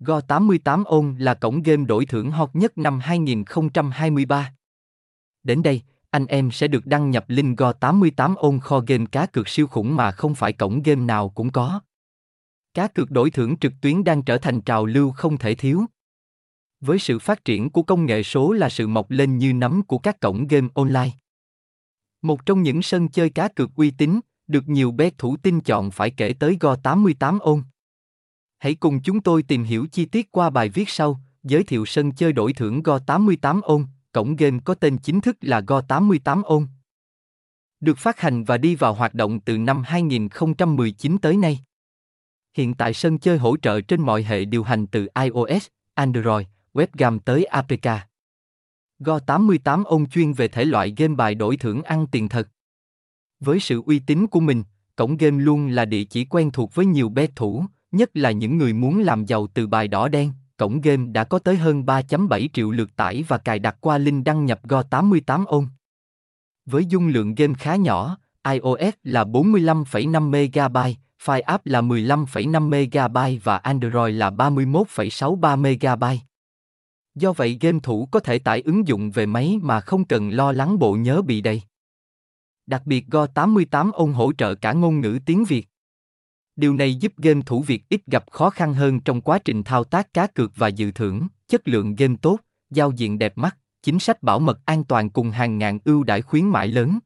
Go 88 ôn là cổng game đổi thưởng hot nhất năm 2023. Đến đây, anh em sẽ được đăng nhập link Go 88 ôn kho game cá cược siêu khủng mà không phải cổng game nào cũng có. Cá cược đổi thưởng trực tuyến đang trở thành trào lưu không thể thiếu. Với sự phát triển của công nghệ số là sự mọc lên như nấm của các cổng game online. Một trong những sân chơi cá cược uy tín, được nhiều bet thủ tin chọn phải kể tới Go 88 ôn. Hãy cùng chúng tôi tìm hiểu chi tiết qua bài viết sau, giới thiệu sân chơi đổi thưởng Go 88 ôn, cổng game có tên chính thức là Go 88 ôn. Được phát hành và đi vào hoạt động từ năm 2019 tới nay. Hiện tại sân chơi hỗ trợ trên mọi hệ điều hành từ iOS, Android, webcam tới APK. Go 88 ôn chuyên về thể loại game bài đổi thưởng ăn tiền thật. Với sự uy tín của mình, cổng game luôn là địa chỉ quen thuộc với nhiều bet thủ, nhất là những người muốn làm giàu từ bài đỏ đen. Cổng game đã có tới hơn 3.7 triệu lượt tải và cài đặt qua link đăng nhập Go 88 ôn. Với dung lượng game khá nhỏ, iOS là 45,5 MB, file app là 15,5 MB và Android là 31,63 MB. Do vậy game thủ có thể tải ứng dụng về máy mà không cần lo lắng bộ nhớ bị đầy. Đặc biệt Go 88 ôn hỗ trợ cả ngôn ngữ tiếng Việt. Điều này giúp game thủ Việt ít gặp khó khăn hơn trong quá trình thao tác cá cược và dự thưởng, chất lượng game tốt, giao diện đẹp mắt, chính sách bảo mật an toàn cùng hàng ngàn ưu đãi khuyến mãi lớn.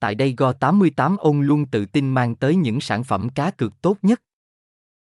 Tại đây Go 88 ông luôn tự tin mang tới những sản phẩm cá cược tốt nhất.